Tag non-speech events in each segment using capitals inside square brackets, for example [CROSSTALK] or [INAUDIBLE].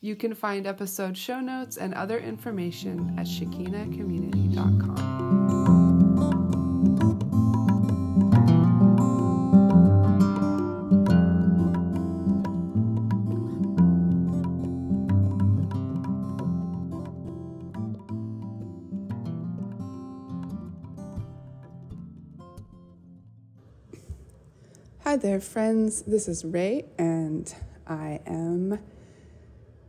You can find episode show notes and other information at shekinacommunity.com. Hi there, friends. This is Rae, and I am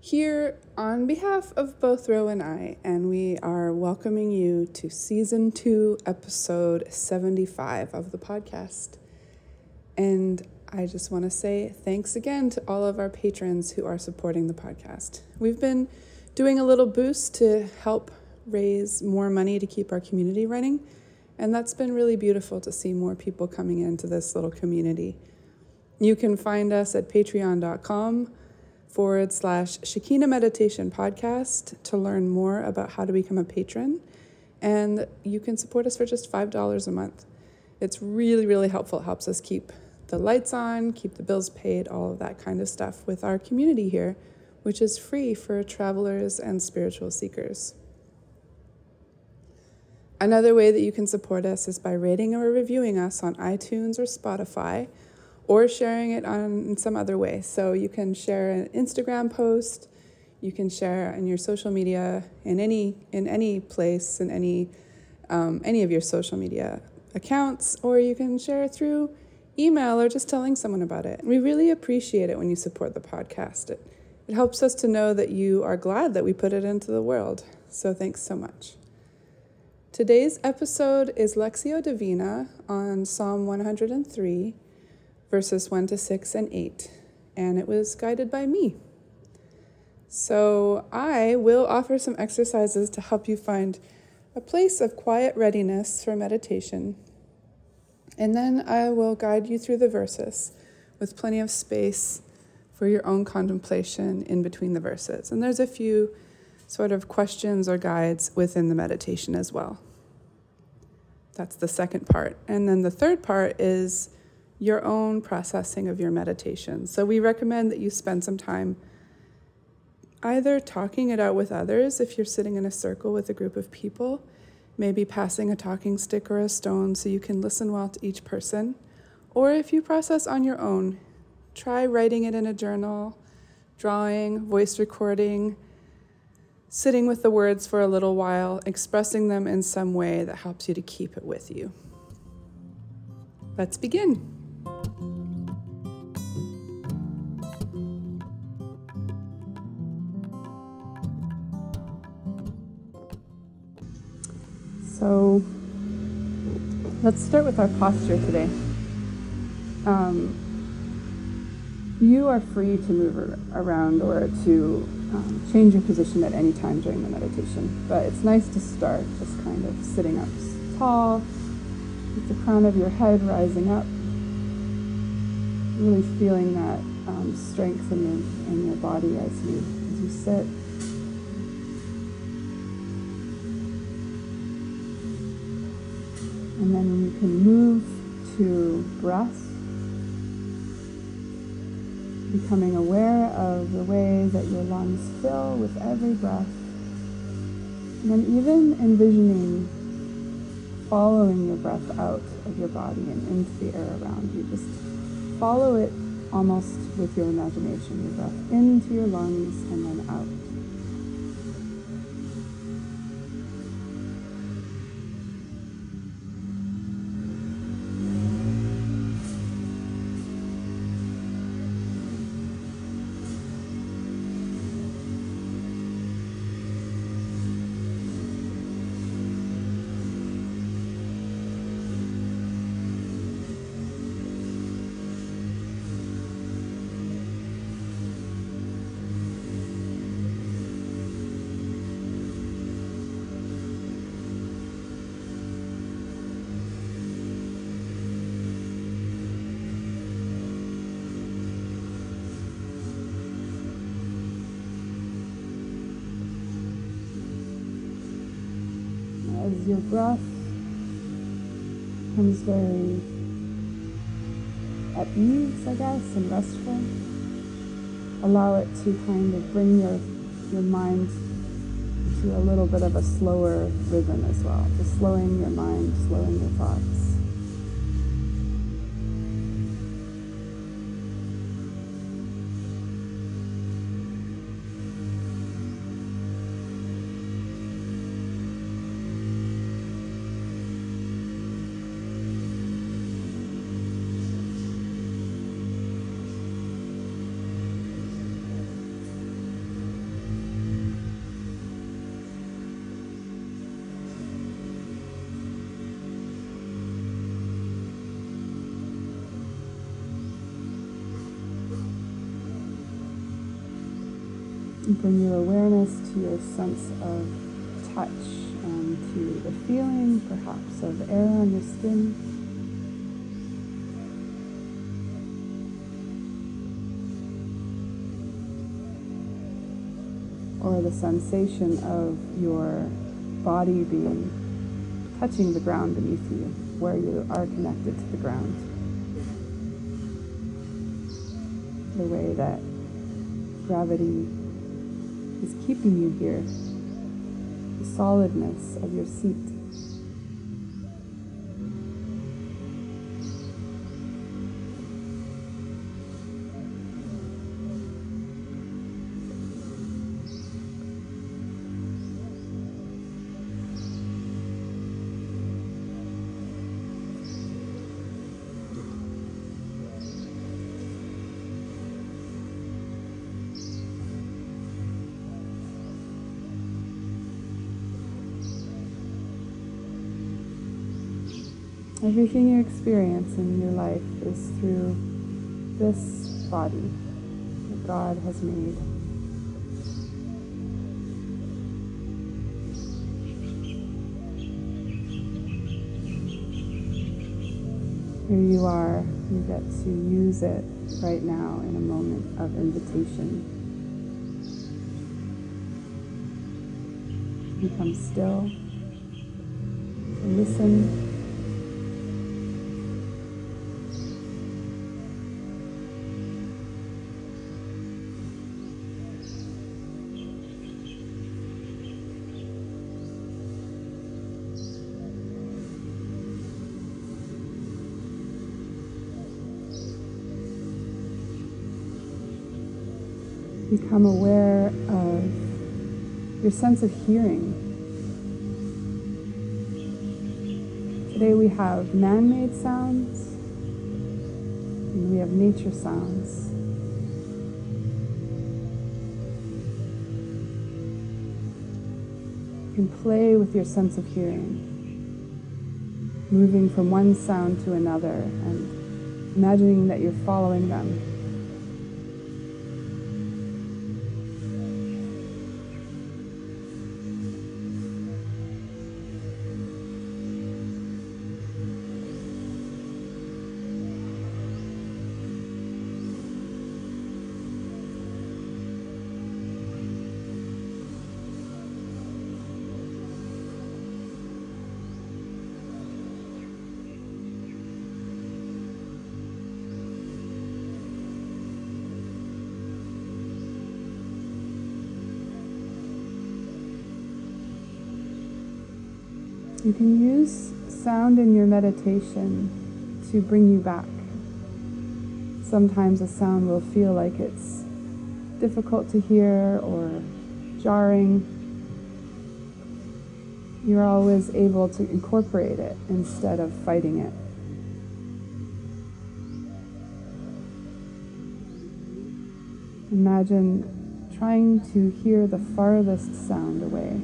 here on behalf of both Ro and I, and we are welcoming you to season two, episode 75 of the podcast. And I just want to say thanks again to all of our patrons who are supporting the podcast. We've been doing a little boost to help raise more money to keep our community running, and that's been really beautiful to see more people coming into this little community. You can find us at patreon.com forward slash Shekinah Meditation Podcast to learn more about how to become a patron. And you can support us for just $5 a month. It's really, really helpful. It helps us keep the lights on, keep the bills paid, all of that kind of stuff with our community here, which is free for travelers and spiritual seekers. Another way that you can support us is by rating or reviewing us on iTunes or Spotify or sharing it on some other way. So you can share an Instagram post, you can share in your social media in any in any place in any um, any of your social media accounts, or you can share it through email or just telling someone about it. We really appreciate it when you support the podcast. It it helps us to know that you are glad that we put it into the world. So thanks so much. Today's episode is Lectio Divina on Psalm 103 verses 1 to 6 and 8, and it was guided by me. So I will offer some exercises to help you find a place of quiet readiness for meditation. And then I will guide you through the verses with plenty of space for your own contemplation in between the verses. And there's a few sort of questions or guides within the meditation as well. That's the second part. And then the third part is your own processing of your meditation. So we recommend that you spend some time either talking it out with others if you're sitting in a circle with a group of people, maybe passing a talking stick or a stone so you can listen well to each person, or if you process on your own, try writing it in a journal, drawing, voice recording, sitting with the words for a little while, expressing them in some way that helps you to keep it with you. Let's begin. So let's start with our posture today. Um, you are free to move around or to um, change your position at any time during the meditation, but it's nice to start just kind of sitting up tall, with the crown of your head rising up, really feeling that um, strength in your, in your body as you, as you sit. And then you can move to breath, becoming aware of the way that your lungs fill with every breath. And then even envisioning following your breath out of your body and into the air around you. Just follow it almost with your imagination, your breath into your lungs and then out. Breath becomes very at ease, I guess, and restful, allow it to kind of bring your, your mind to a little bit of a slower rhythm as well, just slowing your mind, slowing your thoughts. Sense of touch and to the feeling, perhaps, of air on your skin. Or the sensation of your body being touching the ground beneath you, where you are connected to the ground. The way that gravity is keeping you here. The solidness of your seat. Everything you experience in your life is through this body that God has made. Here you are, you get to use it right now in a moment of invitation. Become still, listen become aware of your sense of hearing. Today we have man made sounds and we have nature sounds. You can play with your sense of hearing, moving from one sound to another and imagining that you're following them meditation to bring you back. Sometimes a sound will feel like it's difficult to hear or jarring. You're always able to incorporate it instead of fighting it. Imagine trying to hear the farthest sound away.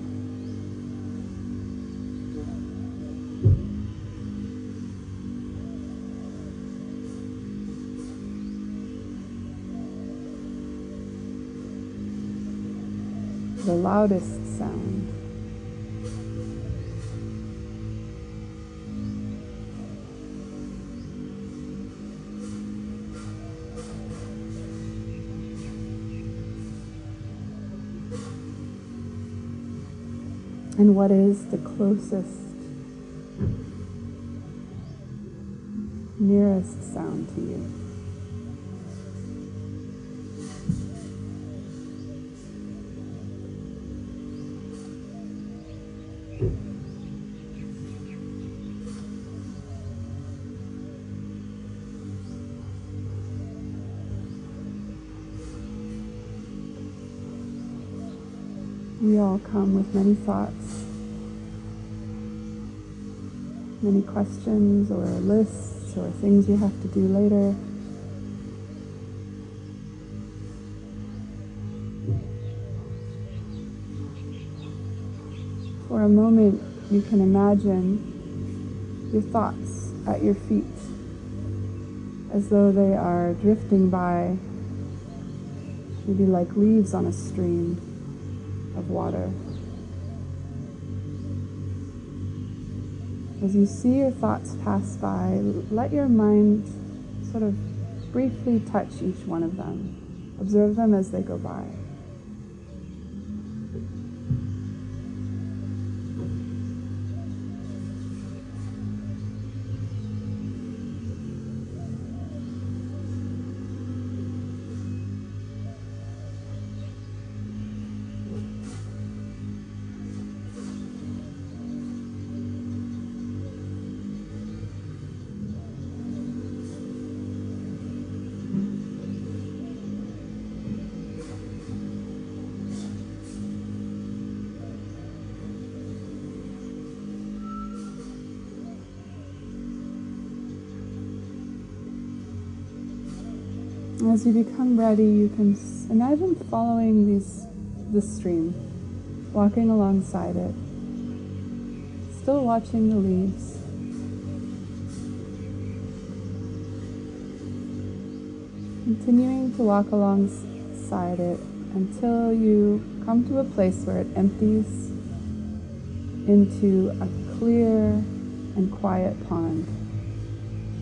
The loudest sound. And what is the closest, nearest sound to you? Many thoughts, many questions or lists or things you have to do later. For a moment, you can imagine your thoughts at your feet as though they are drifting by, maybe like leaves on a stream of water. As you see your thoughts pass by, let your mind sort of briefly touch each one of them. Observe them as they go by. As you become ready, you can imagine following these this stream, walking alongside it, still watching the leaves. Continuing to walk alongside it until you come to a place where it empties into a clear and quiet pond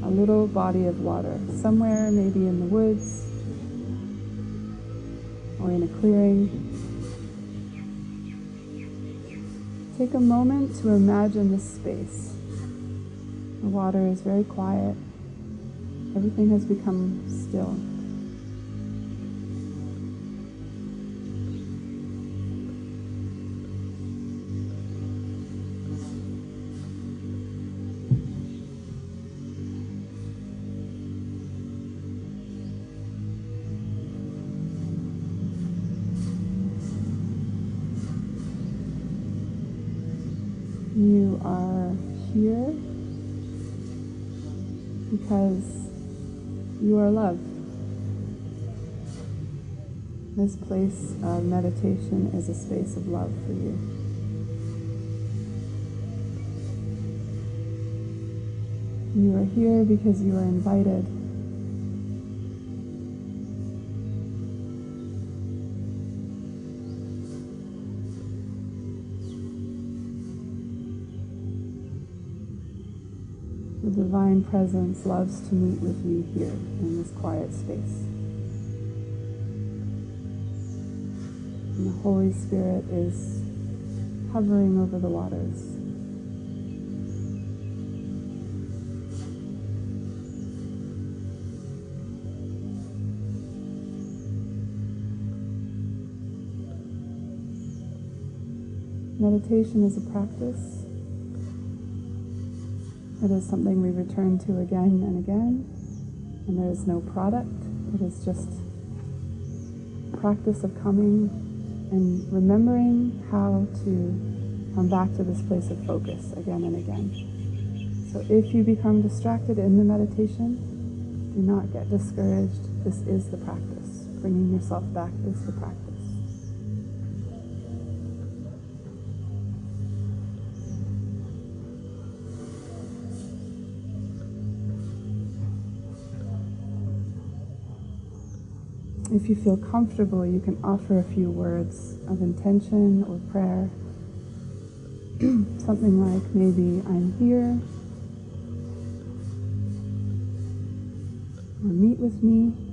a little body of water, somewhere maybe in the woods or in a clearing. Take a moment to imagine this space. The water is very quiet. Everything has become still. This place of meditation is a space of love for you. You are here because you are invited The divine presence loves to meet with you here in this quiet space. Holy Spirit is hovering over the waters. Meditation is a practice it is something we return to again and again, and there is no product. It is just practice of coming and remembering how to come back to this place of focus again and again. So if you become distracted in the meditation, do not get discouraged. This is the practice. Bringing yourself back is the practice. If you feel comfortable, you can offer a few words of intention or prayer. [CLEARS THROAT] Something like maybe, I'm here, or meet with me.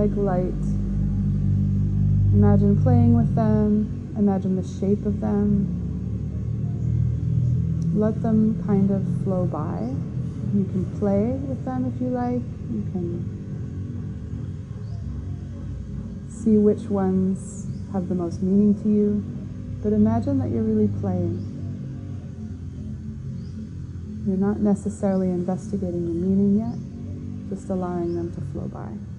Like light. Imagine playing with them, imagine the shape of them let them kind of flow by. You can play with them if you like. You can see which ones have the most meaning to you. But imagine that you're really playing. You're not necessarily investigating the meaning yet, just allowing them to flow by.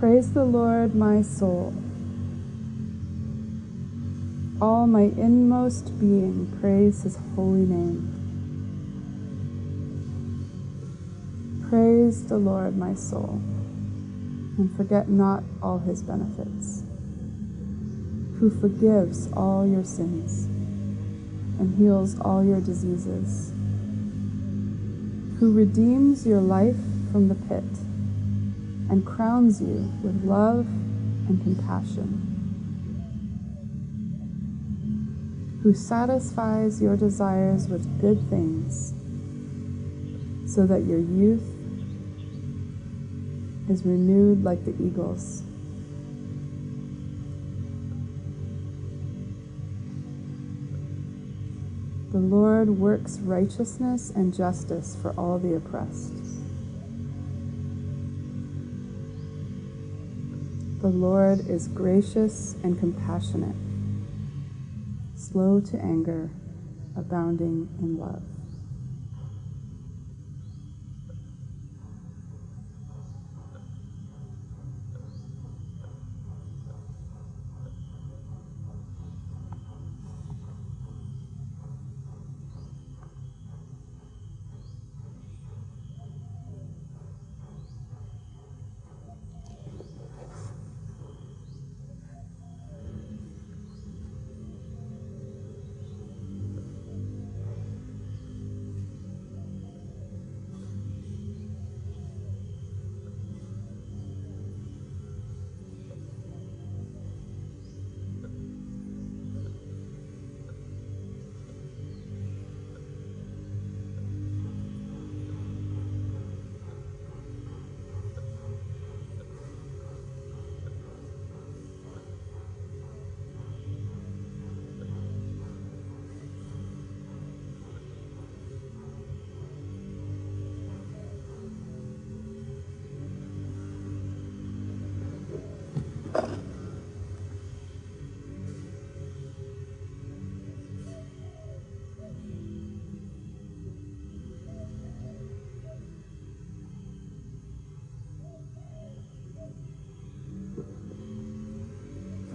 Praise the Lord, my soul. All my inmost being, praise his holy name. Praise the Lord, my soul, and forget not all his benefits, who forgives all your sins and heals all your diseases, who redeems your life from the pit and crowns you with love and compassion, who satisfies your desires with good things so that your youth is renewed like the eagles. The Lord works righteousness and justice for all the oppressed. The Lord is gracious and compassionate, slow to anger, abounding in love.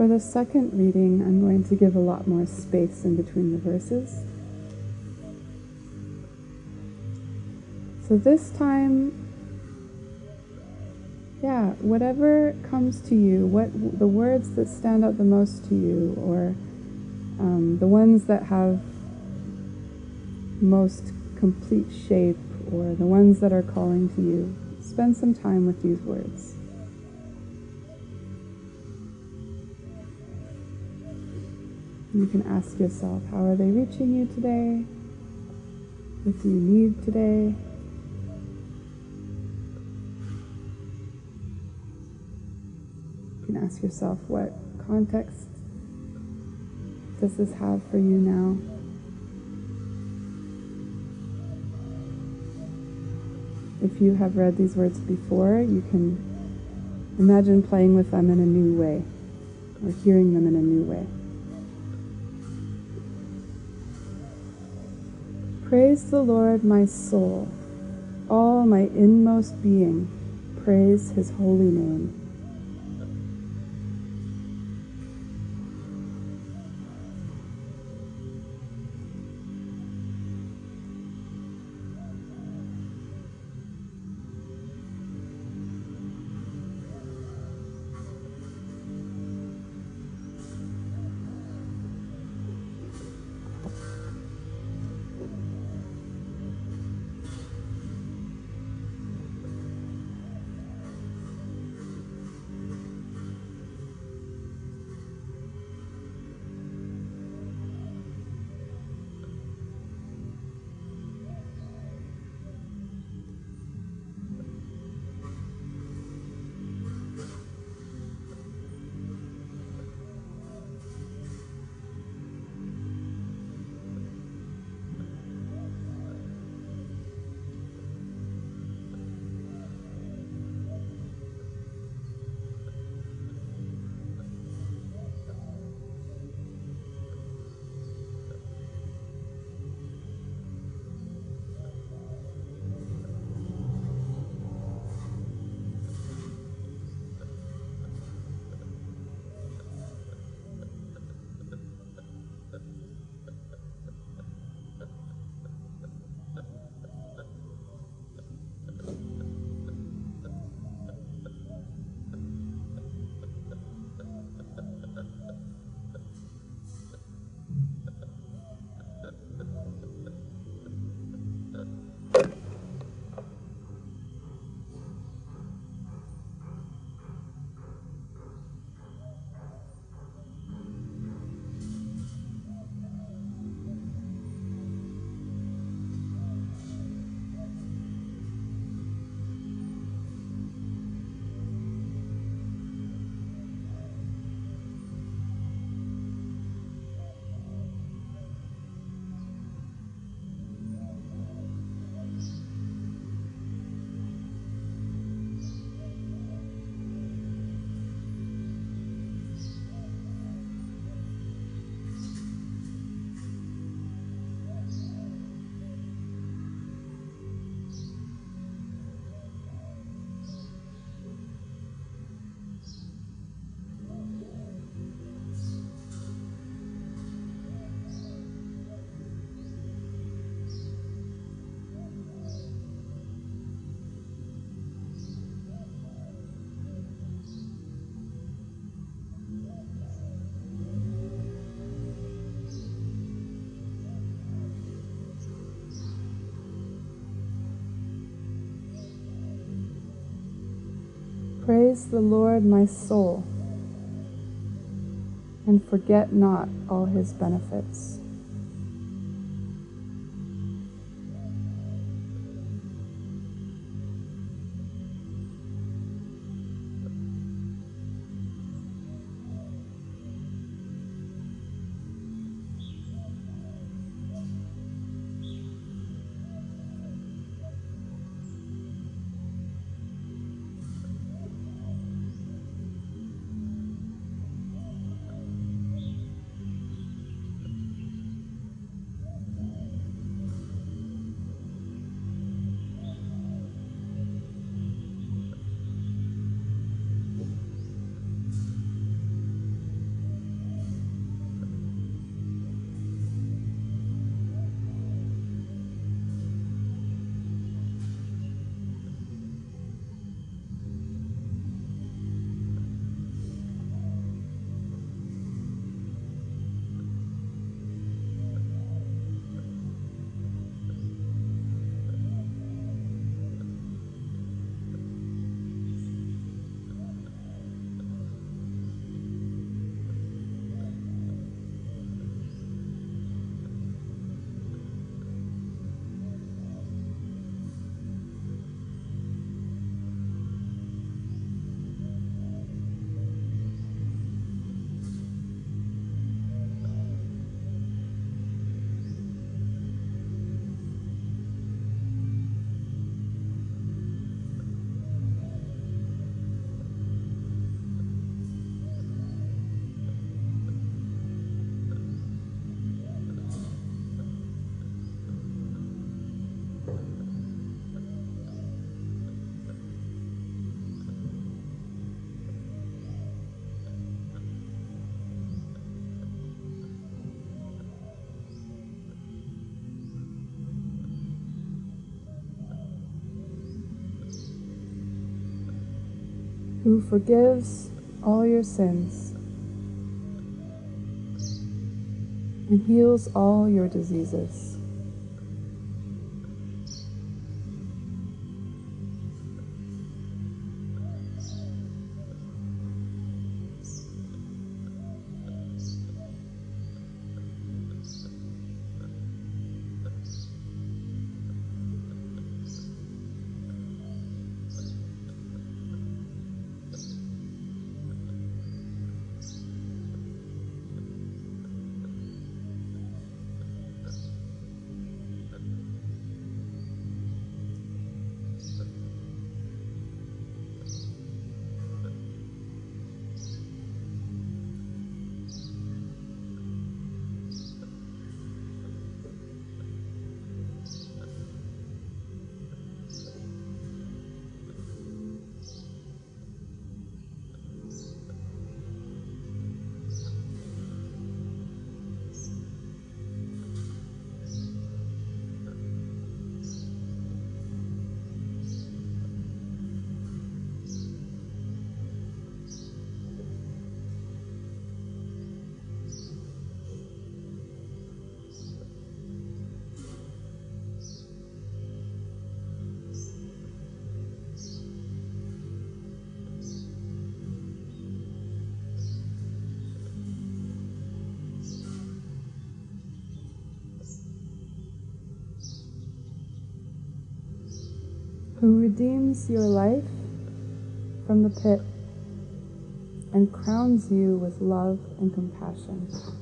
For the second reading, I'm going to give a lot more space in between the verses. So this time, yeah, whatever comes to you, what the words that stand out the most to you, or um, the ones that have most complete shape, or the ones that are calling to you, spend some time with these words. You can ask yourself, how are they reaching you today? What do you need today? You can ask yourself, what context does this have for you now? If you have read these words before, you can imagine playing with them in a new way or hearing them in a new way. Praise the Lord, my soul. All my inmost being, praise his holy name. Praise the Lord, my soul, and forget not all his benefits. Who forgives all your sins and heals all your diseases. Who redeems your life from the pit and crowns you with love and compassion.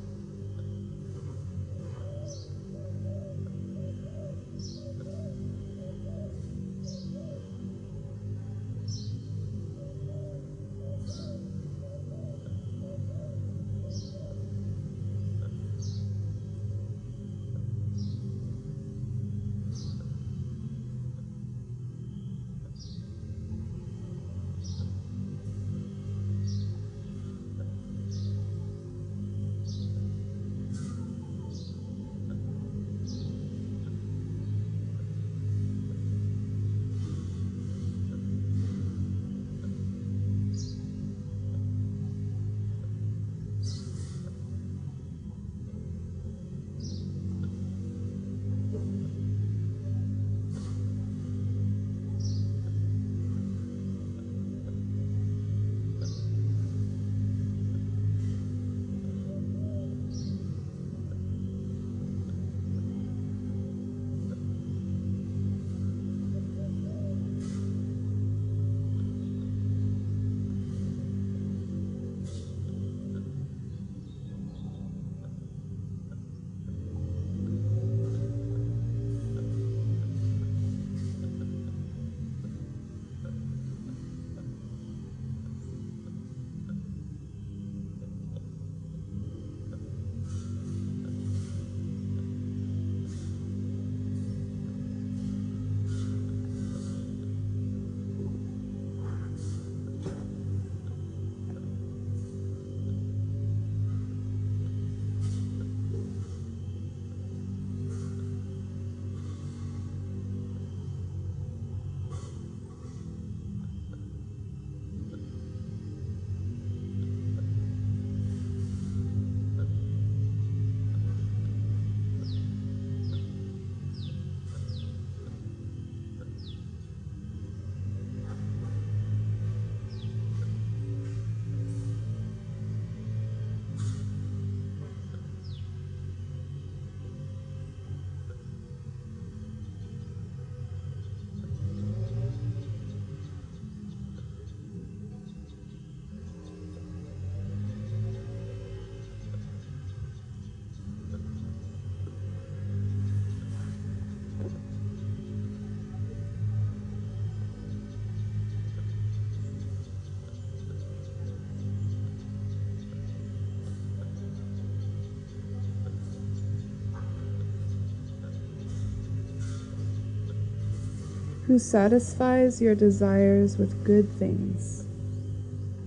Who satisfies your desires with good things,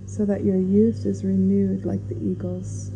so that your youth is renewed like the eagles.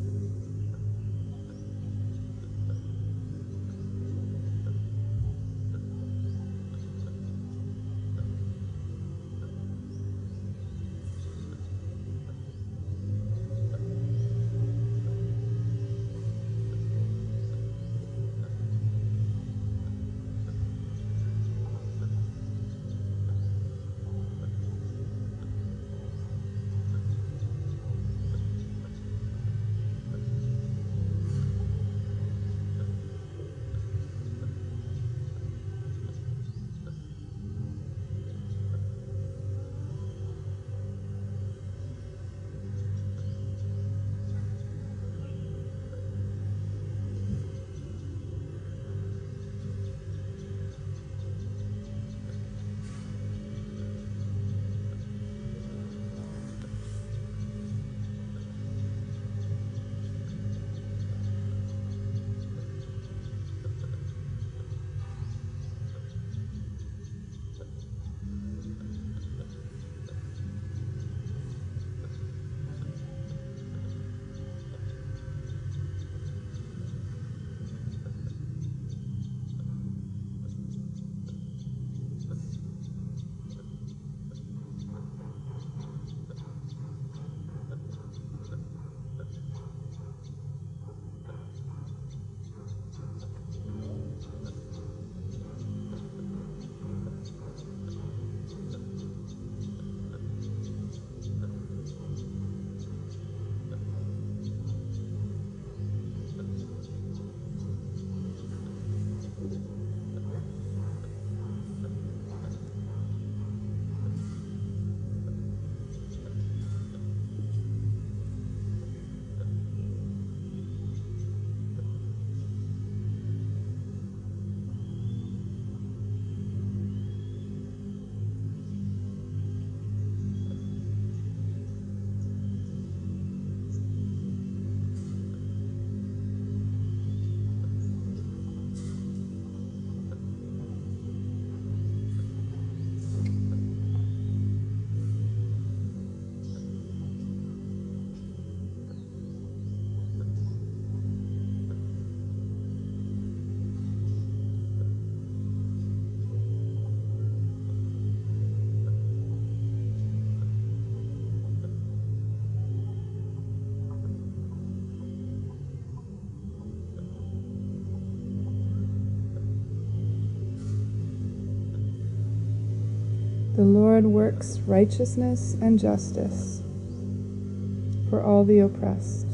The Lord works righteousness and justice for all the oppressed.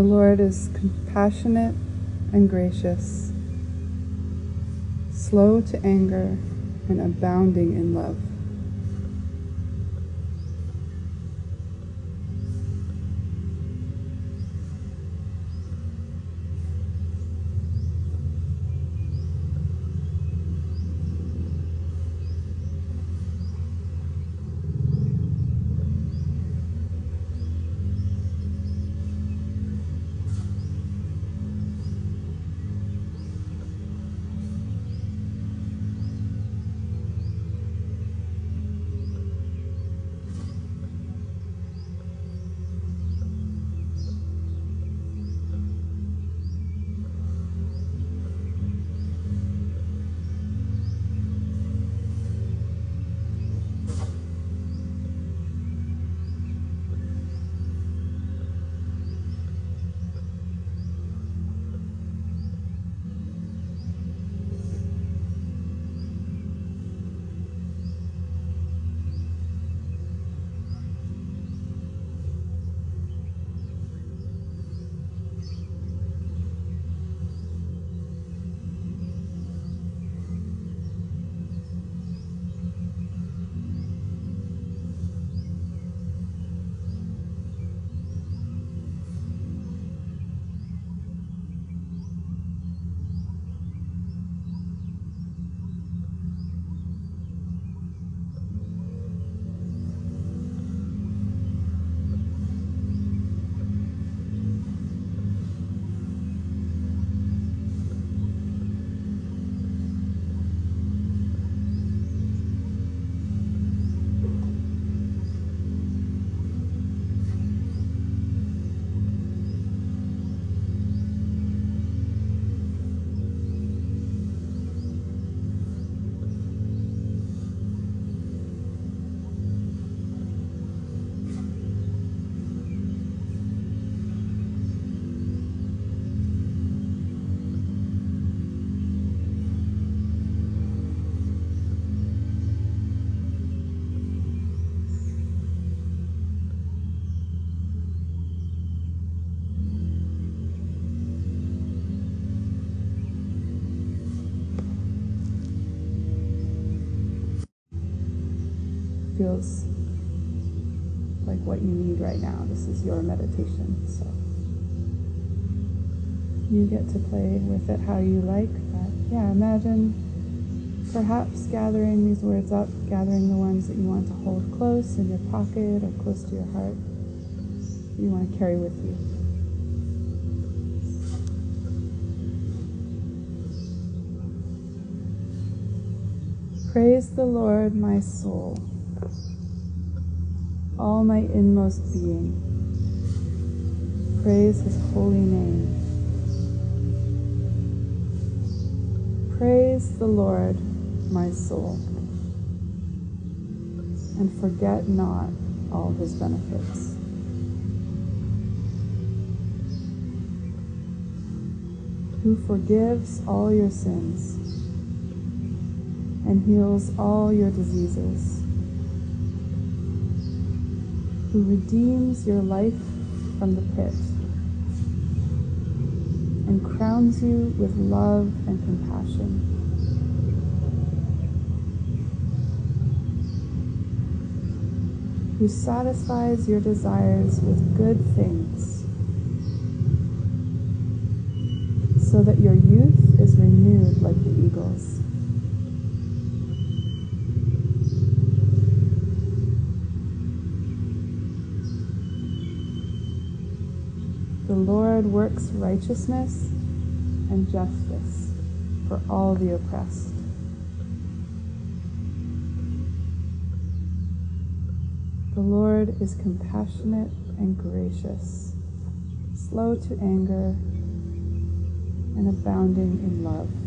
The Lord is compassionate and gracious, slow to anger, and abounding in love. Feels like what you need right now. This is your meditation, so you get to play with it how you like. But yeah, imagine perhaps gathering these words up, gathering the ones that you want to hold close in your pocket or close to your heart, you want to carry with you. Praise the Lord, my soul all my inmost being. Praise his holy name. Praise the Lord, my soul, and forget not all his benefits. Who forgives all your sins and heals all your diseases who redeems your life from the pit and crowns you with love and compassion. Who satisfies your desires with good things so that your youth is renewed like the eagles. The Lord works righteousness and justice for all the oppressed. The Lord is compassionate and gracious, slow to anger, and abounding in love.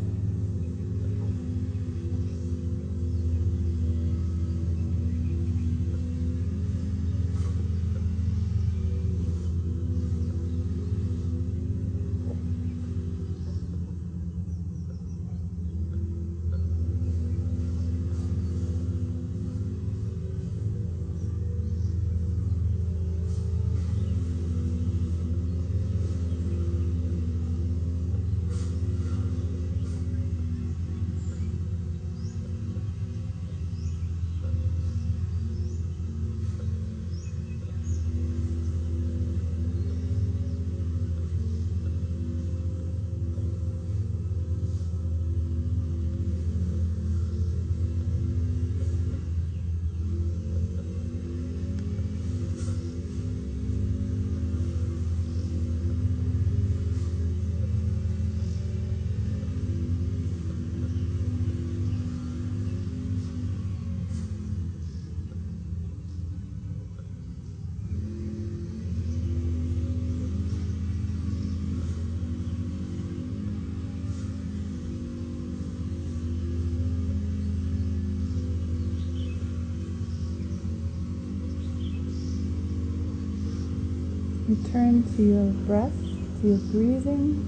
Return to your breath, to your breathing.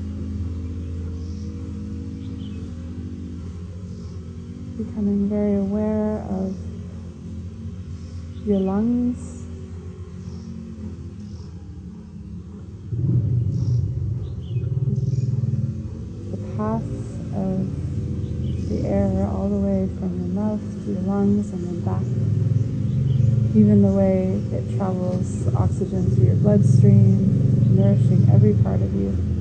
Becoming very aware of your lungs. The path of the air all the way from your mouth to your lungs and then back even the way it travels oxygen through your bloodstream, nourishing every part of you.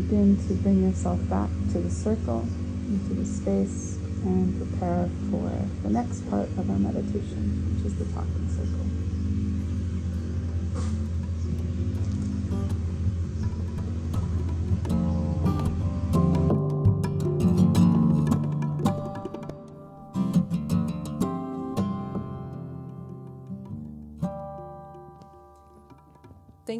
Begin to bring yourself back to the circle, into the space, and prepare for the next part of our meditation, which is the talking circle.